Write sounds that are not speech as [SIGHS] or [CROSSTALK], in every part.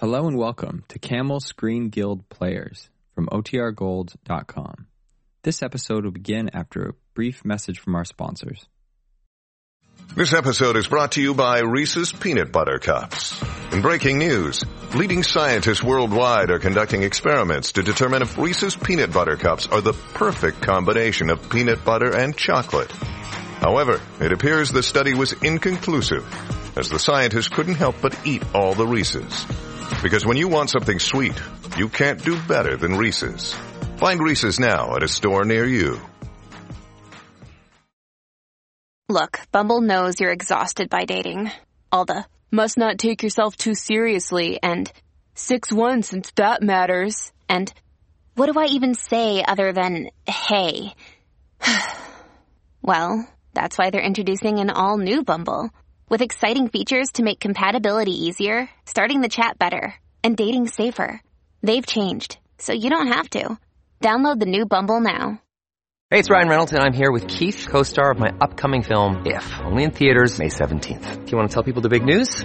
Hello and welcome to Camel Screen Guild Players from OTRGold.com. This episode will begin after a brief message from our sponsors. This episode is brought to you by Reese's Peanut Butter Cups. In breaking news, leading scientists worldwide are conducting experiments to determine if Reese's Peanut Butter Cups are the perfect combination of peanut butter and chocolate. However, it appears the study was inconclusive, as the scientists couldn't help but eat all the Reese's. Because when you want something sweet, you can't do better than Reese's. Find Reese's now at a store near you. Look, Bumble knows you're exhausted by dating. All the must not take yourself too seriously and 6-1 since that matters. And what do I even say other than hey? [SIGHS] well, that's why they're introducing an all new Bumble with exciting features to make compatibility easier, starting the chat better, and dating safer. They've changed, so you don't have to. Download the new Bumble now. Hey, it's Ryan Reynolds, and I'm here with Keith, co-star of my upcoming film, If, only in theaters May 17th. Do you want to tell people the big news?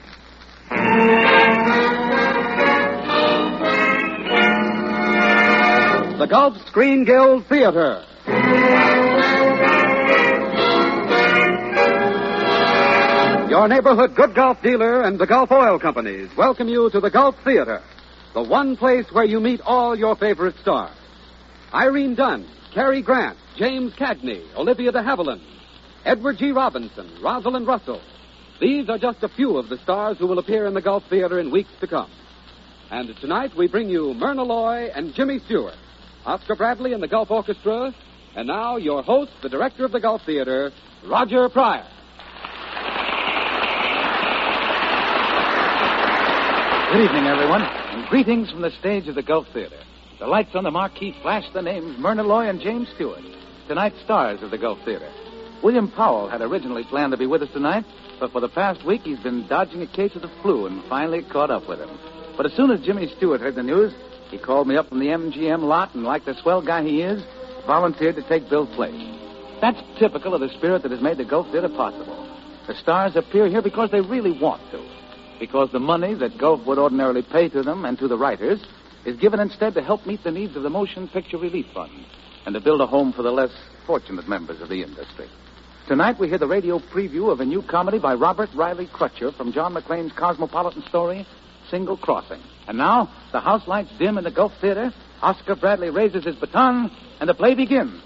The Gulf Screen Guild Theater. Your neighborhood good Gulf dealer and the Gulf Oil Companies welcome you to the Gulf Theater, the one place where you meet all your favorite stars. Irene Dunne, Cary Grant, James Cagney, Olivia de Havilland, Edward G. Robinson, Rosalind Russell. These are just a few of the stars who will appear in the Gulf Theater in weeks to come. And tonight we bring you Myrna Loy and Jimmy Stewart, Oscar Bradley and the Gulf Orchestra, and now your host, the director of the Gulf Theater, Roger Pryor. Good evening, everyone, and greetings from the stage of the Gulf Theater. The lights on the marquee flash the names Myrna Loy and James Stewart, tonight's stars of the Gulf Theater. William Powell had originally planned to be with us tonight, but for the past week he's been dodging a case of the flu and finally caught up with him. But as soon as Jimmy Stewart heard the news, he called me up from the MGM lot and, like the swell guy he is, volunteered to take Bill's place. That's typical of the spirit that has made the Gulf Theater possible. The stars appear here because they really want to. Because the money that Gulf would ordinarily pay to them and to the writers is given instead to help meet the needs of the Motion Picture Relief Fund and to build a home for the less fortunate members of the industry. Tonight we hear the radio preview of a new comedy by Robert Riley Crutcher from John McClane's cosmopolitan story, Single Crossing. And now, the house lights dim in the Gulf Theater, Oscar Bradley raises his baton, and the play begins.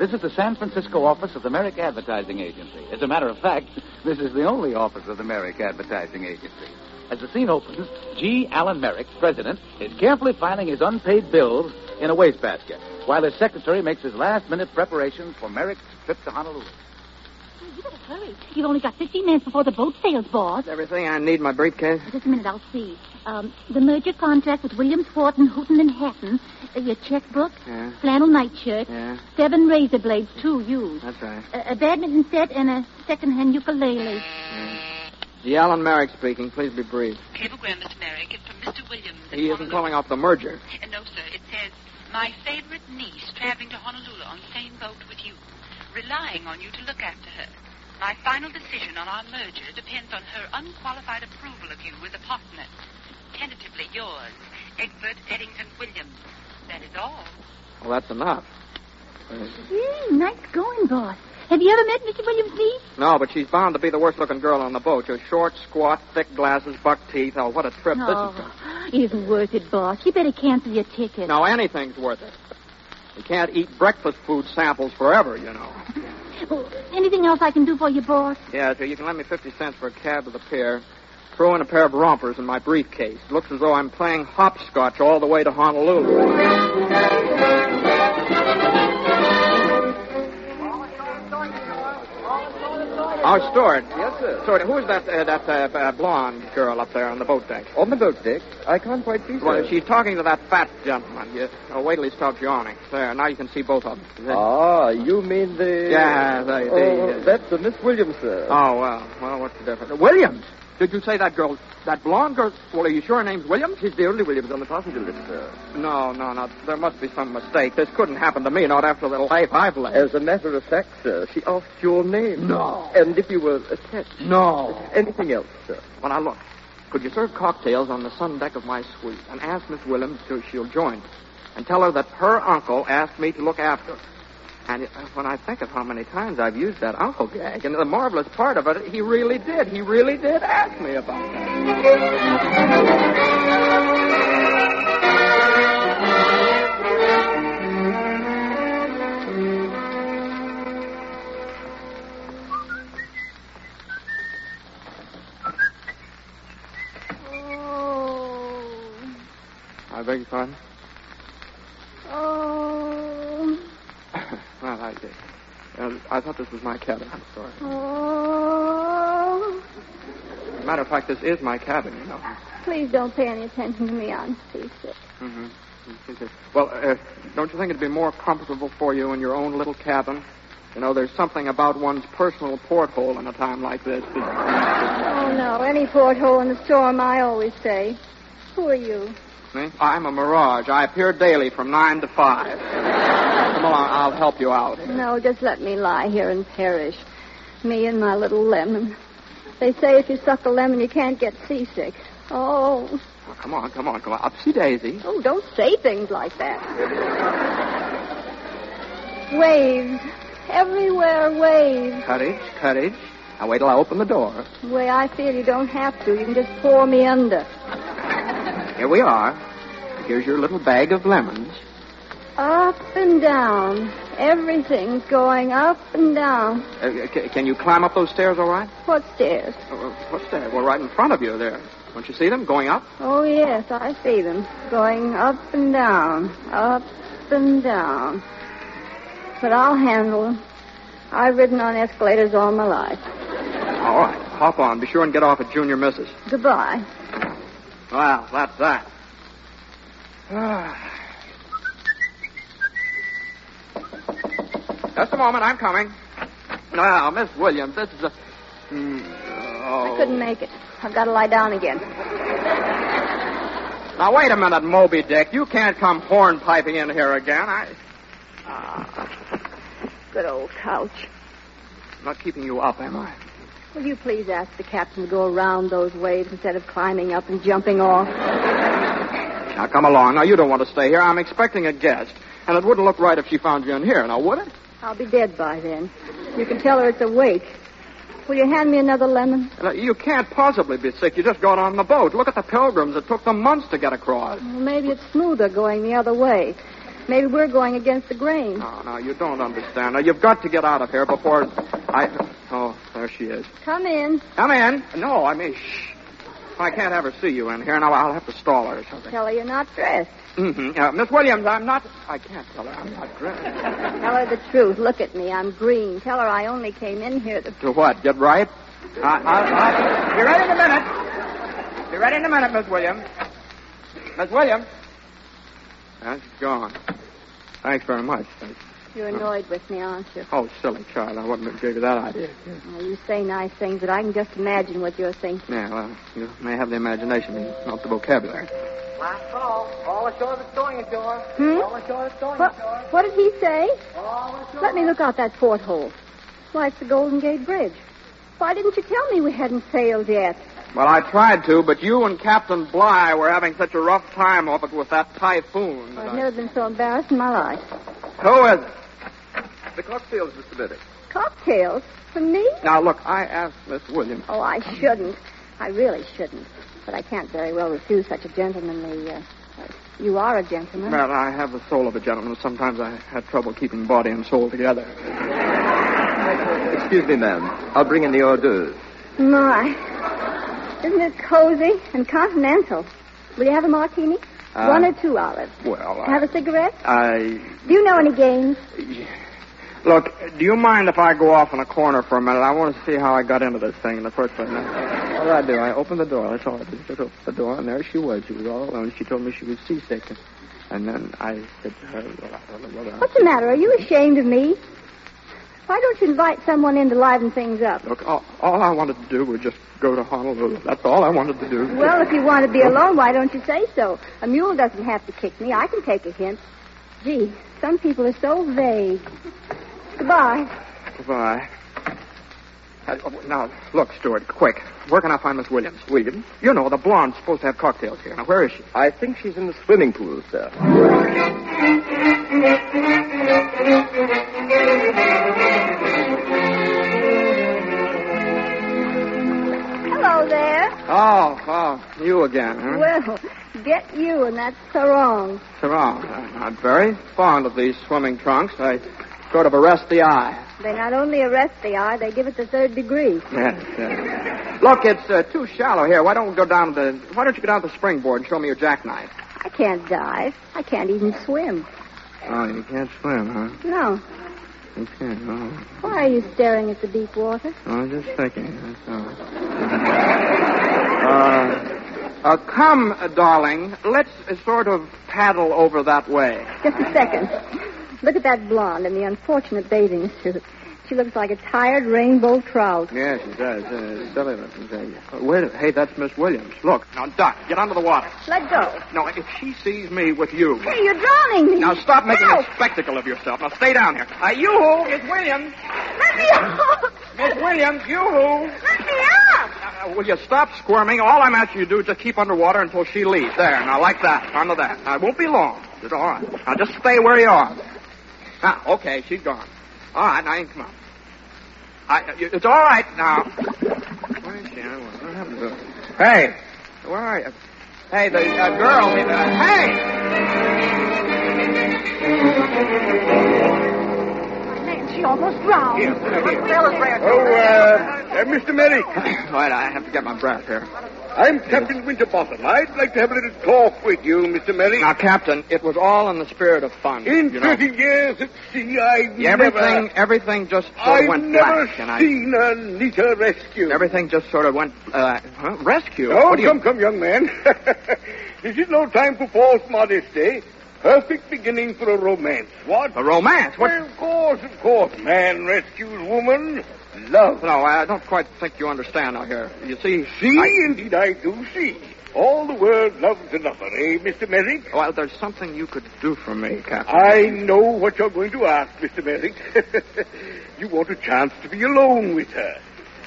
This is the San Francisco office of the Merrick Advertising Agency. As a matter of fact, [LAUGHS] this is the only office of the Merrick Advertising Agency. As the scene opens, G. Allen Merrick, president, is carefully filing his unpaid bills in a wastebasket, while his secretary makes his last-minute preparations for Merrick's trip to Honolulu. You better hurry. You've only got 15 minutes before the boat sails, boss. Everything I need in my briefcase. Just a minute, I'll see. Um, the merger contract with Williams, Wharton, Houghton, and Hatton. Uh, your checkbook. Yeah. Flannel nightshirt. Yeah. Seven razor blades, two used. That's right. A, a badminton set and a second-hand ukulele. G. Allen Merrick speaking. Please be brief. Cablegram, Mr. Merrick. It's from Mr. Williams. in He isn't Honolulu. calling off the merger. Uh, no, sir. It says, my favorite niece traveling to Honolulu on the same boat with you, relying on you to look after her. My final decision on our merger depends on her unqualified approval of you as a partner. Tentatively yours, Egbert Eddington Williams. That is all. Well, that's enough. Uh, Gee, nice going, boss. Have you ever met Mr. Williams' niece? no, but she's bound to be the worst-looking girl on the boat. She's short, squat, thick glasses, buck teeth. Oh, what a trip No, this is. isn't worth it, boss. You better cancel your ticket. No, anything's worth it. You can't eat breakfast food samples forever, you know. Oh, anything else I can do for you, boss? Yeah, so you can lend me 50 cents for a cab to the pier. Throw in a pair of rompers in my briefcase. Looks as though I'm playing hopscotch all the way to Honolulu. Oh, Stewart. Yes, sir. Stewart, who's that uh, that uh, uh, blonde girl up there on the boat deck? On the boat deck? I can't quite see, sir. Well, she's talking to that fat gentleman. You, oh, wait till he stops yawning. There, now you can see both of them. Ah, you mean the... Yeah, the... the Oh, that's uh, Miss Williams, sir. Oh, well, well, what's the difference? Williams? Did you say that girl, that blonde girl? Well, are you sure her name's Williams? She's the only Williams on the passenger list, sir. No, no, no. There must be some mistake. This couldn't happen to me, not after the life I've led. As a matter of fact, sir, she asked your name. No. And if you were attached. No. Anything else, sir? Well, now, look. Could you serve cocktails on the sun deck of my suite and ask Miss Williams if she'll join? And tell her that her uncle asked me to look after her. And uh, when I think of how many times I've used that uncle gag, and the marvelous part of it, he really did. He really did ask me about that. I beg your pardon? Oh. well, I did. Uh, I thought this was my cabin. I'm sorry. Oh. Matter of fact, this is my cabin, you know. Please don't pay any attention to me. I'm seasick. Mm-hmm. Well, uh, don't you think it'd be more comfortable for you in your own little cabin? You know, there's something about one's personal porthole in a time like this. Oh, no. Any porthole in the storm, I always say. Who are you? Me? I'm a mirage. I appear daily from 9 to 5. Come along, I'll help you out. No, just let me lie here and perish. Me and my little lemon. They say if you suck a lemon, you can't get seasick. Oh. Oh, come on, come on, come on. Upsy daisy. Oh, don't say things like that. waves. Everywhere waves. Courage, courage. Now wait till I open the door. The way I feel, you don't have to. You can just pour me under. Here we are. Here's your little bag of lemons. Up and down. Everything's going up and down. Uh, c- can you climb up those stairs all right? What stairs? Uh, what stairs? Well, right in front of you there. Don't you see them going up? Oh, yes, I see them. Going up and down. Up and down. But I'll handle them. I've ridden on escalators all my life. All right. Hop on. Be sure and get off at Junior Misses. Goodbye. Well, that's that. [SIGHS] Just a moment. I'm coming. Now, Miss Williams, this is a. Mm, oh. I couldn't make it. I've got to lie down again. Now, wait a minute, Moby Dick. You can't come hornpiping in here again. I. Ah, Good old couch. I'm not keeping you up, am I? Will you please ask the captain to go around those waves instead of climbing up and jumping off? Now, come along. Now, you don't want to stay here. I'm expecting a guest. And it wouldn't look right if she found you in here, now, would it? I'll be dead by then. You can tell her it's a wake. Will you hand me another lemon? Uh, you can't possibly be sick. You just got on the boat. Look at the pilgrims. It took them months to get across. Well, maybe it's smoother going the other way. Maybe we're going against the grain. No, no, you don't understand. Now, you've got to get out of here before I. Oh, there she is. Come in. Come in. No, I mean, shh. I can't have her see you in here. Now, I'll have to stall her or something. Tell her you're not dressed. Mm-hmm. Uh, Miss Williams, I'm not. I can't tell her I'm not dressed. [LAUGHS] Tell her the truth. Look at me. I'm green. Tell her I only came in here to. To what? Get right? I, I, I, be ready in a minute. Be ready in a minute, Miss Williams. Miss Williams. That's gone. Thanks very much. You're annoyed with me, aren't you? Oh, silly child. I wouldn't have gave you that idea. Well, you say nice things, but I can just imagine what you're thinking. Yeah, well, you may have the imagination, but not the vocabulary. Last call. All ashore that's going ashore. Hmm? All ashore that's going What, ashore. what did he say? All ashore. Let me look out that porthole. Why, it's the Golden Gate Bridge. Why didn't you tell me we hadn't sailed yet? Well, I tried to, but you and Captain Bligh were having such a rough time of it with that typhoon. that I've I- never been so embarrassed in my life. Who is it? The cocktails, Mr. Biddick. Cocktails? For me? Now, look, I asked Miss Williams. Oh, I shouldn't. I really shouldn't. But I can't very well refuse such a gentlemanly. Uh, uh, you are a gentleman. Well, I have the soul of a gentleman. Sometimes I have trouble keeping body and soul together. Excuse me, ma'am. I'll bring in the hors d'oeuvres. My. Isn't it cozy and continental? Will you have a martini? Uh, One or two olives. Well, I... Have a cigarette? I... Do you know any games? Look, do you mind if I go off in a corner for a minute? I want to see how I got into this thing in the first place. All I do, I opened the door. That's all I did. Just opened the door, and there she was. She was all alone. She told me she was seasick. And then I said to her, well, I- well, I- What's the matter? Are you ashamed of me? Why don't you invite someone in to liven things up? Look, all, all I wanted to do was just go to Honolulu. That's all I wanted to do. Well, if you want to be alone, why don't you say so? A mule doesn't have to kick me. I can take a hint. Gee, some people are so vague. Goodbye. Goodbye. Uh, oh, Now, look, Stuart, quick. Where can I find Miss Williams? Williams? You know, the blonde's supposed to have cocktails here. Now, where is she? I think she's in the swimming pool, sir. Hello there. Oh, oh, you again, huh? Well, get you, and that's Sarong. Sarong. I'm not very fond of these swimming trunks. They sort of arrest the eye. They not only arrest the eye, they give it the third degree. Yes, yes. Look, it's uh, too shallow here. Why don't we go down to the... Why don't you go down to the springboard and show me your jackknife? I can't dive. I can't even swim. Oh, you can't swim, huh? No. You can't. Oh, Why are you staring at the deep water? I was just thinking. That's all. [LAUGHS] Uh, uh, come, uh, darling. Let's uh, sort of paddle over that way. Just a second. Look at that blonde in the unfortunate bathing suit. She looks like a tired rainbow trout. Yes, she does. Uh, silly looking thing. Uh, wait a Hey, that's Miss Williams. Look, now, Doc, get under the water. Let go. No, if she sees me with you. Hey, you're drowning me. Now, stop making No. a spectacle of yourself. Now, stay down here. Uh, you, who? Miss Williams. Let me out. Miss Williams, you. Let me out. Uh, will you stop squirming? All I'm asking you to do is just keep underwater until she leaves. There, now, like that. Under that. Now, it won't be long. It's all right. Now, just stay where you are. Ah, okay, she's gone. All right, now, you come on. I, it's all right now. Where is she? I don't have to- Hey, where are you? Hey, the uh, girl. Uh, hey! Man, she almost drowned. Oh, uh, uh, Mr. Merrick. All right, I have to get my breath here. I'm Captain Winterbottom. I'd like to have a little talk with you, Mr. Merrick. Now, Captain, it was all in the spirit of fun. In you know. 30 years at sea, I've everything, never... everything just sort I've of went never black, and I, seen a neater rescue. everything just sort of went uh, huh? rescue. Oh, What do you- come, come, young man. this [LAUGHS] is no time for false modesty. Perfect beginning for a romance. What? A romance? What? Well, of course, of course. Man rescues woman. Love. No, I don't quite think you understand now here. You see, See, I- indeed I do see. All the world loves another, eh, Mr. Merrick? well, there's something you could do for me, Captain. I know what you're going to ask, Mr. Merrick. [LAUGHS] you want a chance to be alone with her.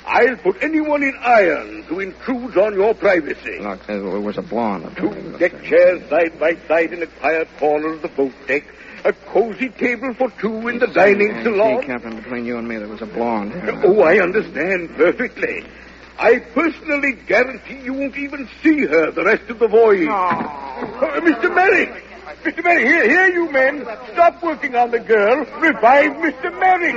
I'll put anyone in irons who intrudes on your privacy. Look, there was a blonde. Two deck chairs side by side in a quiet corner of the boat deck. A cozy table for two in the dining See, salon. Captain, between you and me, there was a blonde. Oh, I understand perfectly. I personally guarantee you won't even see her the rest of the voyage. Uh, Mr. Merrick! Mr. Merrick, here, here, you men. Stop working on the girl. Revive Mr. Merrick.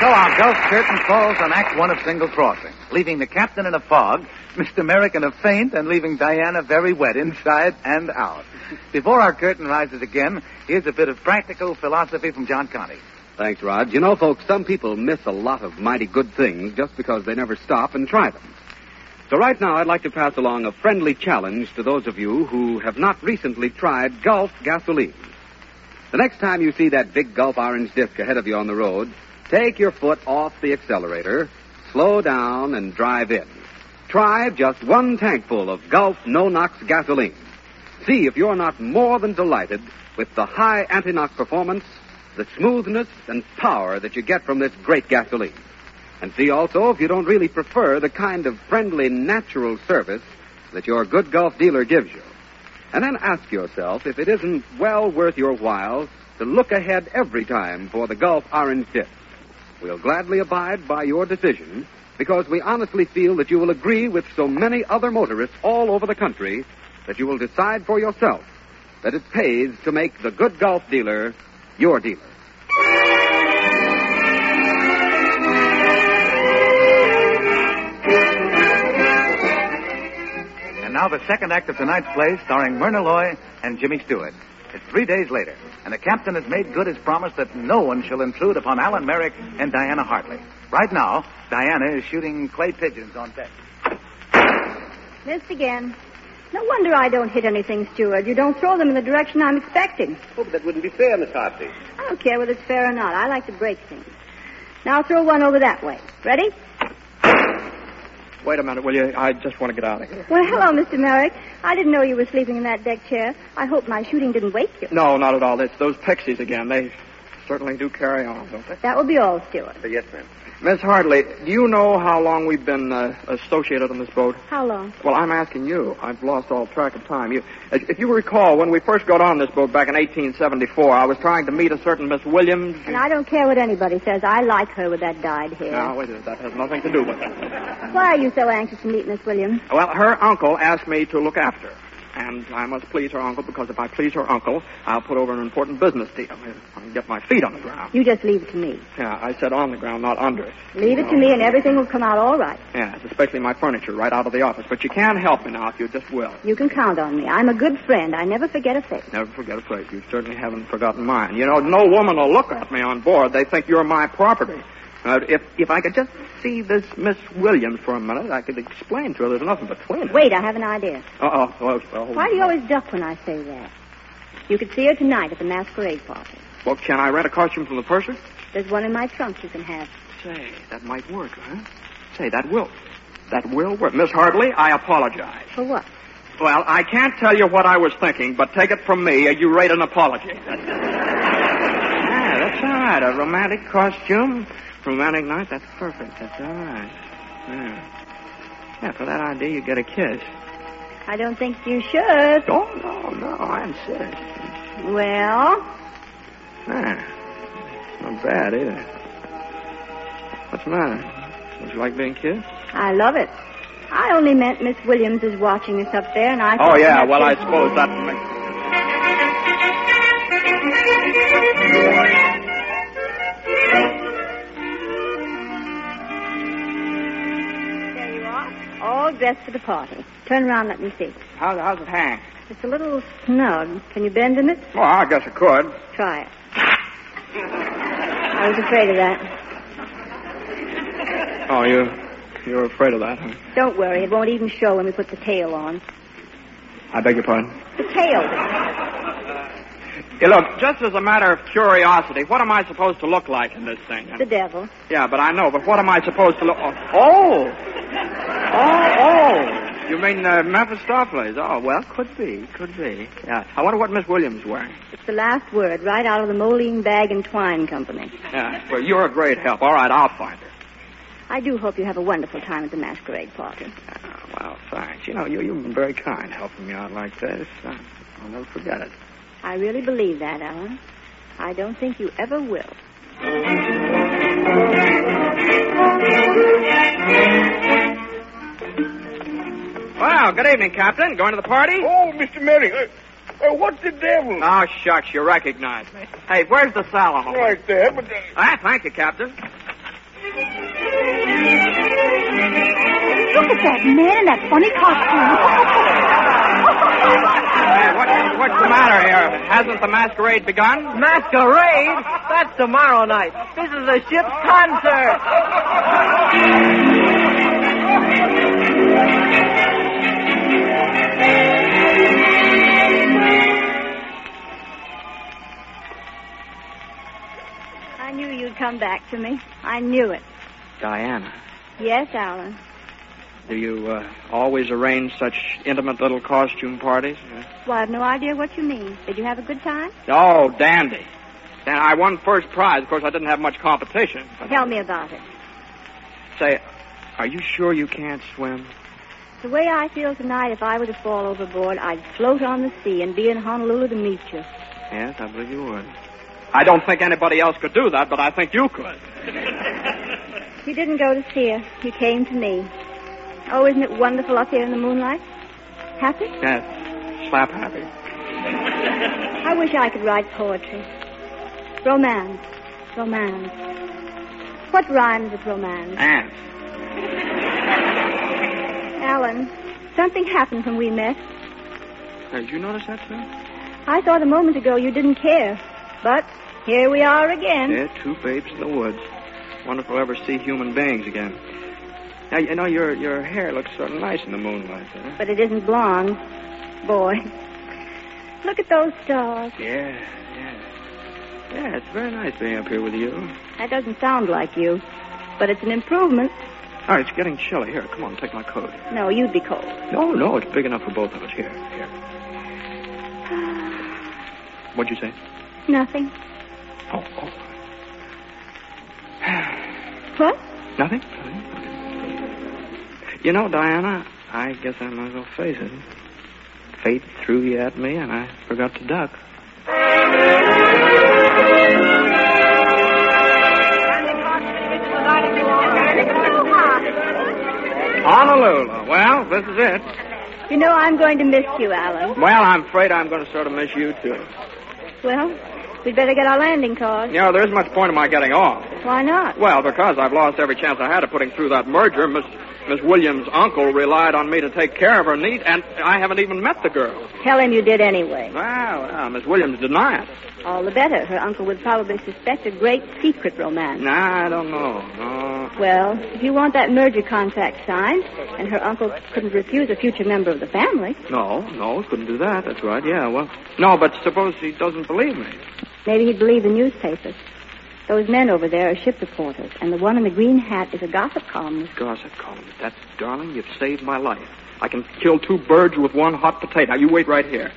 So our Gulf curtain falls on Act One of Single Crossing, leaving the captain in a fog, Mr. Merrick in a faint, and leaving Diana very wet inside and out. Before our curtain rises again, here's a bit of practical philosophy from John Conte. Thanks, Rod. You know, folks, some people miss a lot of mighty good things just because they never stop and try them. So right now, I'd like to pass along a friendly challenge to those of you who have not recently tried Gulf gasoline. The next time you see that big Gulf orange disc ahead of you on the road, take your foot off the accelerator, slow down, and drive in. Try just one tankful of Gulf no-nox gasoline. See if you're not more than delighted with the high anti-knock performance, the smoothness and power that you get from this great gasoline. And see also if you don't really prefer the kind of friendly, natural service that your good Gulf dealer gives you. And then ask yourself if it isn't well worth your while to look ahead every time for the Gulf Orange Disc. We'll gladly abide by your decision because we honestly feel that you will agree with so many other motorists all over the country that you will decide for yourself that it pays to make the good Gulf dealer your dealer. And now the second act of tonight's play, starring Myrna Loy and Jimmy Stewart. It's three days later, and the captain has made good his promise that no one shall intrude upon Alan Merrick and Diana Hartley. Right now, Diana is shooting clay pigeons on deck. Missed again. No wonder I don't hit anything, Stewart. You don't throw them in the direction I'm expecting. Oh, but that wouldn't be fair, Miss Hartley. I don't care whether it's fair or not. I like to break things. Now throw one over that way. Ready? Wait a minute, will you? I just want to get out of here. Well, hello, Mr. Merrick. I didn't know you were sleeping in that deck chair. I hope my shooting didn't wake you. No, not at all. It's those pixies again. They certainly do carry on, don't they? That will be all, Stuart. Uh, yes, ma'am. Miss Hartley, do you know how long we've been uh, associated on this boat? How long? Well, I'm asking you. I've lost all track of time. You, if you recall, when we first got on this boat back in 1874, I was trying to meet a certain Miss Williams. And I don't care what anybody says. I like her with that dyed hair. Now, wait a minute. That has nothing to do with it. Why are you so anxious to meet Miss Williams? Well, her uncle asked me to look after her. And I must please her uncle because if I please her uncle, I'll put over an important business deal. I can get my feet on the ground. You just leave it to me. Yeah, I said on the ground, not under it. Leave it to me and everything will come out all right. Yes, especially my furniture right out of the office. But you can help me now if you just will. You can count on me. I'm a good friend. I never forget a face. Never forget a face. You certainly haven't forgotten mine. You know, no woman will look at me on board. They think you're my property. Uh, if if I could just see this Miss Williams for a minute, I could explain to her there's nothing between us. Wait, I have an idea. Uh-oh. Well, well, Why do you always duck when I say that? You could see her tonight at the masquerade party. Well, can I rent a costume from the purser? There's one in my trunk you can have. Say, that might work, huh? Say, that will. That will work. Miss Hartley, I apologize. For what? Well, I can't tell you what I was thinking, but take it from me, uh, you rate an apology. yeah, [LAUGHS] that's all right. A romantic costume, romantic night, that's perfect. That's all right. Yeah. Yeah, for that idea, you get a kiss. I don't think you should. Oh, no, no, I insist. Well, Yeah. Not bad, either. What's the matter? Would you like being kissed? I love it. I only meant Miss Williams is watching us up there, and I. Oh, yeah, perhaps well, I suppose that makes... dressed for the party. Turn around, let me see. How, how's it hang? It's a little snug. Can you bend in it? Well, I guess I could. Try it. I was afraid of that. Oh, you, you're afraid of that, huh? Don't worry, it won't even show when we put the tail on. I beg your pardon? The tail. Hey, look, just as a matter of curiosity, what am I supposed to look like in this thing? The devil. Yeah, but I know, but what am I supposed to look... Oh! oh! Oh, oh! You mean uh, Mephistopheles? Oh, well, could be, could be. Yeah. I wonder what Miss Williams is wearing. It's the last word, right out of the Moline Bag and Twine Company. Yeah, well, you're a great help. All right, I'll find her. I do hope you have a wonderful time at the masquerade party. Oh, well, thanks. You know, you, you've been very kind helping me out like this. Uh, I'll never forget it. I really believe that, Alan. I don't think you ever will. Well, good evening, Captain. Going to the party? Oh, Mr. Merrick, uh, uh, what's the devil? Oh, shucks, you recognize me. Hey, where's the salad? Right there, but... Uh... Ah, thank you, Captain. Look at that man in that funny costume. Hey, what, what's the matter here? Hasn't the masquerade begun? Masquerade? That's tomorrow night. This is a ship's concert. You'd come back to me. I knew it. Diana, Yes, Alan. do you uh, always arrange such intimate little costume parties? Well, I have no idea what you mean. Did you have a good time? Oh, dandy. And I won first prize. Of course, I didn't have much competition. Tell me about it. say, are you sure you can't swim? The way I feel tonight, if I were to fall overboard, I'd float on the sea and be in Honolulu to meet you. Yes, I believe you would. I don't think anybody else could do that, but I think you could. [LAUGHS] You didn't go to see her. You came to me. Oh, isn't it wonderful up here in the moonlight? Happy? Yes, slap happy. I wish I could write poetry. Romance. Romance. What rhymes with romance? Ants. [LAUGHS] Alan, Something happened when we met. Did you notice that, too? I thought a moment ago you didn't care. But here we are again. Yeah, two babes in the woods. Wonder if we'll ever see human beings again. Now, you know, your your hair looks sort of nice in the moonlight there. But it isn't blonde. Boy. Look at those stars. Yeah, yeah. Yeah, it's very nice being up here with you. That doesn't sound like you. But it's an improvement. All right, it's getting chilly. Here, come on, take my coat. No, you'd be cold. No, no, it's big enough for both of us. Here, here. [SIGHS] What'd you say? Nothing. Oh, oh. What? Nothing? You know, Diana, I guess I might as well face it. Fate threw you at me, and I forgot to duck. Honolulu. Well, this is it. You know, I'm going to miss you, Alan. Well, I'm afraid I'm going to sort of miss you, too. Well, we'd better get our landing cards. You know, there isn't much point in my getting off. Why not? Well, because I've lost every chance I had of putting through that merger. Miss Miss Williams' uncle relied on me to take care of her needs, and I haven't even met the girl. Tell him you did anyway. Well, well Miss Williams denies. All the better. Her uncle would probably suspect a great secret romance. Nah, I don't know. No. Well, if you want that merger contract signed, and her uncle couldn't refuse a future member of the family, No, no, couldn't do that. That's right. Yeah, well. No, but suppose he doesn't believe me. Maybe he'd believe the newspapers. Those men over there are ship reporters, and the one in the green hat is a gossip columnist. Gossip columnist. That's, darling, you've saved my life. I can kill two birds with one hot potato. You wait right here.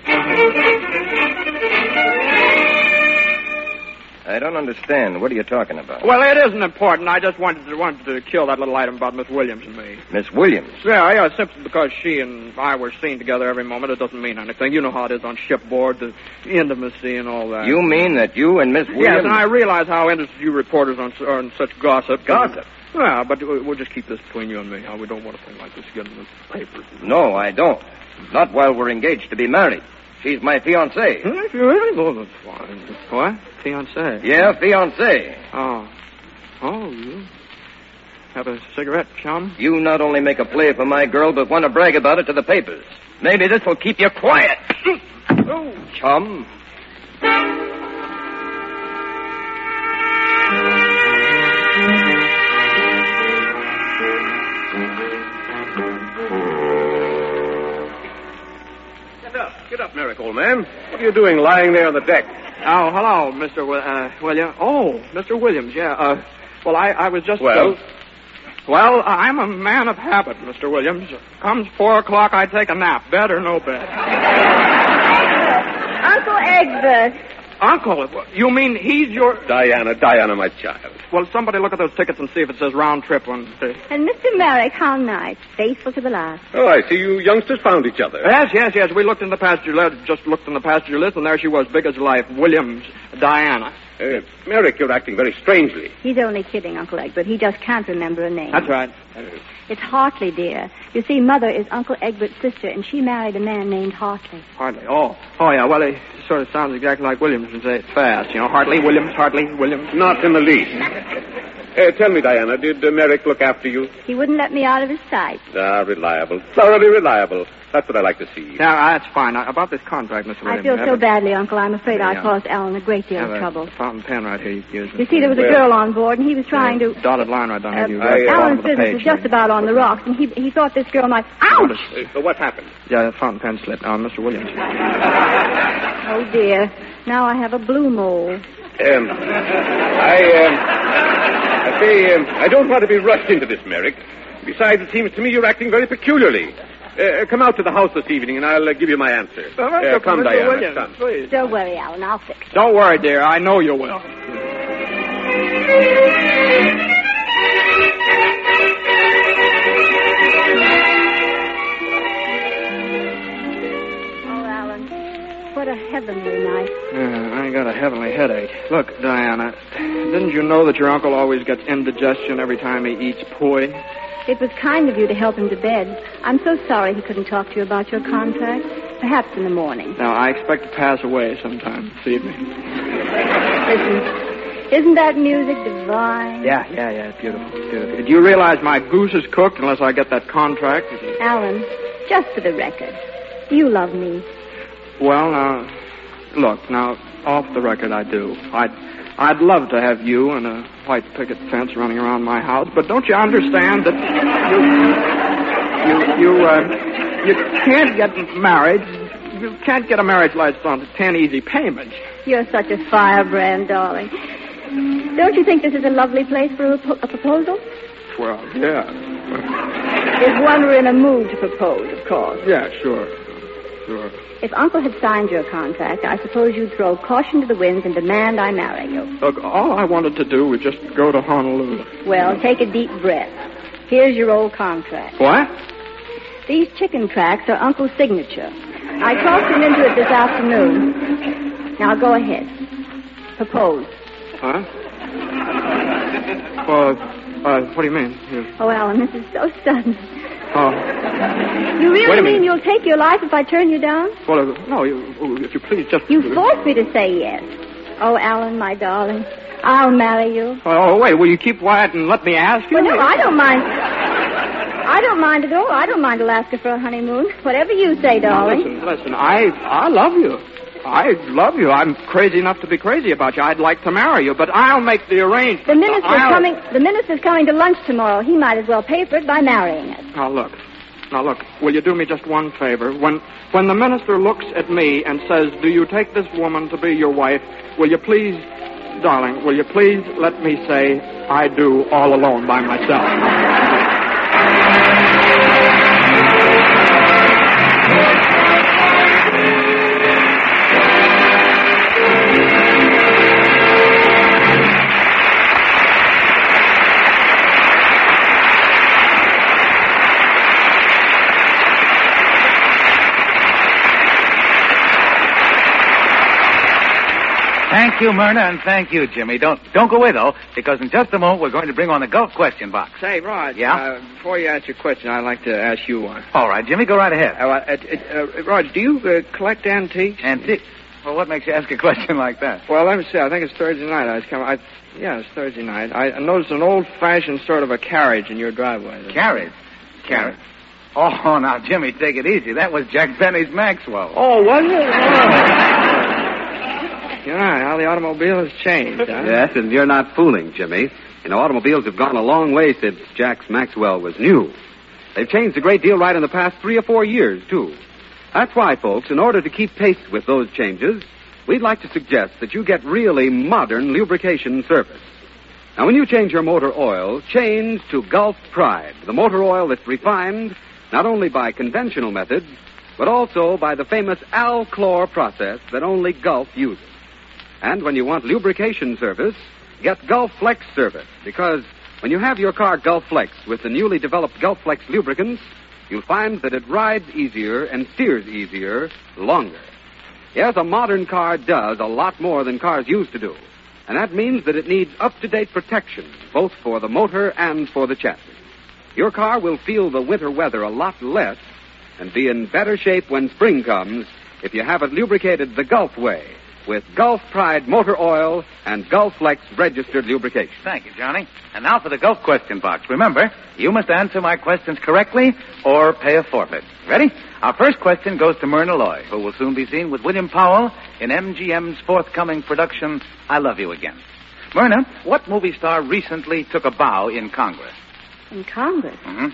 I don't understand. What are you talking about? Well, it isn't important. I just wanted to, wanted to kill that little item about Miss Williams and me. Miss Williams. Yeah, yeah, simply because she and I were seen together every moment, it doesn't mean anything. You know how it is on shipboard, the intimacy and all that. You mean that you and Miss Williams... Yes, and I realize how interested you reporters on, on such gossip. Gossip? Yeah, but we'll just keep this between you and me. How we don't want a thing like this get in the papers. No, I don't. Not while we're engaged to be married. She's my fiancée. If you really know that's fine. What? Fiance? Yeah, fiancée. Oh. Oh, you have a cigarette, chum? You not only make a play for my girl, but want to brag about it to the papers. Maybe this will keep you quiet. [CLEARS THROAT] Oh. Chum. Get up. Get up, Merrick, old man. What are you doing lying there on the deck? Oh, hello, Mr. Wi- uh, William. Oh, Mr. Williams, yeah. Uh, well, I, I was just. Well? Uh, well, I'm a man of habit, Mr. Williams. Comes four o'clock, I take a nap, bed or no bed. Uncle Egbert. Uncle, you mean he's your? Diana, Diana, my child. Well, somebody look at those tickets and see if it says round trip on. The... And Mr. Merrick, how nice. Faithful to the last. Oh, I see you youngsters found each other. Yes, yes, yes. We looked in the passenger list, just looked in the passenger list, and there she was, big as life. Williams, Diana. Uh, Merrick, you're acting very strangely. He's only kidding, Uncle Egbert. He just can't remember a name. That's right. It's Hartley, dear. You see, Mother is Uncle Egbert's sister, and she married a man named Hartley. Hartley. Oh, oh yeah. Well, it sort of sounds exactly like Williams and say it fast. You know, Hartley, Williams, Hartley, Williams. Not in the least. Uh, tell me, Diana, did uh, Merrick look after you? He wouldn't let me out of his sight. Ah, reliable. Thoroughly reliable. That's what I like to see. Now, that's fine. Now, about this contract, Mr. Williams. I feel so a- badly, Uncle. I'm afraid I Yeah. caused Alan a great deal have of trouble. fountain pen right here you can use. You see, there was a girl on board, and he was trying to. Dotted line right down here. Uh, You uh, Alan's business page is just about on the rocks, and he he thought this girl might. Ouch! Uh, what happened? Yeah, the fountain pen slipped. Uh, Mr. Williams. Oh dear! Now I have a blue mole. Um, I, um, I say, um, I don't want to be rushed into this, Merrick. Besides, it seems to me you're acting very peculiarly. Uh, come out to the house this evening, and I'll uh, give you my answer. Uh, come, Mr. Diana, Williams, come. please. Don't worry, Alan. I'll fix it. Don't worry, dear. I know you will. Oh, Alan, what a heavenly night. Yeah, I got a heavenly headache. Look, Diana, didn't you know that your uncle always gets indigestion every time he eats poi? It was kind of you to help him to bed. I'm so sorry he couldn't talk to you about your contract. Perhaps in the morning. Now, I expect to pass away sometime this evening. Listen, isn't that music divine? Yeah, yeah, yeah. It's beautiful. It's beautiful. Did you realize my goose is cooked unless I get that contract? Alan, Just for the record, do you love me? Well, now, look, now, off the record, I do. I'd, I'd love to have you and a white picket fence running around my house, but don't you understand that you, you, you, uh, you can't get married. You can't get a marriage license on ten easy payments. You're such a firebrand, darling. Don't you think this is a lovely place for a, a proposal? Well, yeah. If one were in a mood to propose, of course. Yeah, sure. Sure. If Uncle had signed your contract, I suppose you'd throw caution to the winds and demand I marry you. Look, all I wanted to do was just go to Honolulu. Well, take a deep breath. Here's your old contract. What? These chicken tracks are Uncle's signature. I talked him into it this afternoon. Now go ahead. Propose. Huh? Well, uh, what do you mean? You, Oh, Alan, this is so sudden. Oh, You really mean you'll take your life if I turn you down? well, uh, no, you, oh, if you please, just... You forced me to say yes. Oh, Alan, my darling, I'll marry you. Oh, wait, will you keep quiet and let me ask you? Well, no, I don't mind. I don't mind at all. I don't mind Alaska for a honeymoon. Whatever you say, darling. Now, listen, listen, I, I love you. I love you. I'm crazy enough to be crazy about you. I'd like to marry you, but I'll make the arrangement. The minister's I'll- coming. The minister's coming to lunch tomorrow. He might as well pay for it by marrying us. Now look, now look. Will you do me just one favor? When when the minister looks at me and says, "Do you take this woman to be your wife?" Will you please, darling? Will you please let me say, "I do," all alone by myself? Thank you, Myrna, and thank you, Jimmy. Don't don't go away though, because in just a moment we're going to bring on the Gulf question box. Say, Rod. Yeah? Uh, before you ask your question, I'd like to ask you one. All right, Jimmy, go right ahead. Uh, uh, uh, Rod, do you uh, collect antiques? Antiques? Well, what makes you ask a question like that? Well, let me see. I think it's Thursday night. I was coming. I, yeah, it's Thursday night. I I noticed an old-fashioned sort of a carriage in your driveway. Carriage? Carriage? Oh, now, Jimmy, take it easy. That was Jack Benny's Maxwell. Oh, was it? You're right. How the automobile has changed, huh? [LAUGHS] Yes, and you're not fooling, Jimmy. You know, automobiles have gone a long way since Jack's Maxwell was new. They've changed a great deal right in the past three or four years, too. That's why, folks, in order to keep pace with those changes, we'd like to suggest that you get really modern lubrication service. Now, when you change your motor oil, change to Gulf Pride, the motor oil that's refined not only by conventional methods, but also by the famous Alchlor process that only Gulf uses. And when you want lubrication service, get Gulf Flex service, because when you have your car Gulf Flex with the newly developed Gulf Flex lubricants, you'll find that it rides easier and steers easier longer. Yes, a modern car does a lot more than cars used to do. And that means that it needs up-to-date protection, both for the motor and for the chassis. Your car will feel the winter weather a lot less and be in better shape when spring comes if you have it lubricated the Gulf way with Gulf Pride motor oil and Gulf Flex registered lubrication. Thank you, Johnny. And now for the Gulf question box. Remember, you must answer my questions correctly or pay a forfeit. Ready? Our first question goes to Myrna Loy, who will soon be seen with William Powell in MGM's forthcoming production, I Love You Again. Myrna, what movie star recently took a bow in Congress? In Congress. hmm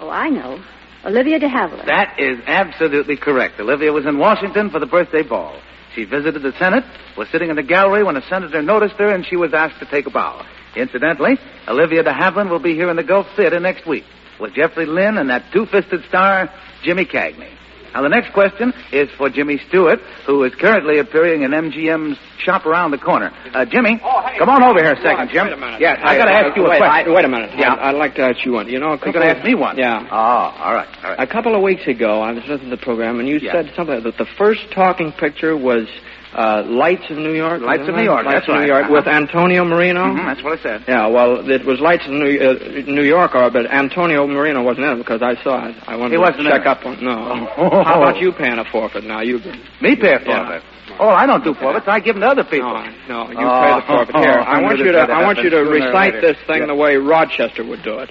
Oh, I know. Olivia de Havilland. That is absolutely correct. Olivia was in Washington for the birthday ball. She visited the Senate, was sitting in the gallery when a senator noticed her, and she was asked to take a bow. Incidentally, Olivia de Havilland will be here in the Gulf Theater next week with Jeffrey Lynn and that two-fisted star, Jimmy Cagney. Now, the next question is for Jimmy Stewart, who is currently appearing in MGM's Shop Around the Corner. Uh, Jimmy, come on over here a second, Jim. Wait a minute. Yes, I got to Hey, ask you a wait, question. I- wait a minute. Yeah. I'd, I'd like to ask you one. You know, a You're couple going to ask me one? Yeah. Oh, all right, all right. A couple of weeks ago, I was listening to the program, and you Yeah. said something that the first talking picture was uh, Lights of New York. Lights of? New York, Lights that's of New right. York Uh-huh. with Antonio Marino. Mhm, that's what I said. Yeah, well, it was Lights of New, uh, New York, or, but Antonio Marino wasn't in it because I saw it. I wanted He to check up on. No. Oh. How about you paying a forfeit now? You Me pay a Yeah. forfeit? Oh, I don't do forfeits. I give them to other people. No, no, you Oh, pay the forfeit. Here, [LAUGHS] I I'm want you to, I want you to happens sooner or recite this thing Yeah. the way Rochester would do it.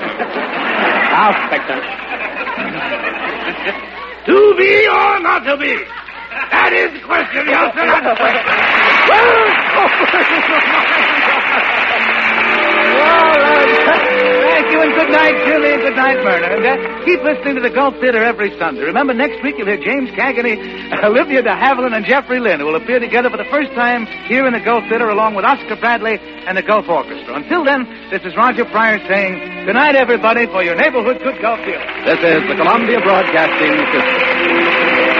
I'll fix it. [LAUGHS] to be or not to be? That is the question, youngster. That's the question. Well, [LAUGHS] Thank you, and good night, Julie, and good night, Myrna. And uh, keep listening to the Gulf Theater every Sunday. Remember, next week you'll hear James Cagney, [LAUGHS] Olivia de Havilland, and Jeffrey Lynn, who will appear together for the first time here in the Gulf Theater along with Oscar Bradley and the Gulf Orchestra. Until then, this is Roger Pryor saying good night, everybody, for your neighborhood good Gulf Theater. This is the Columbia Broadcasting System.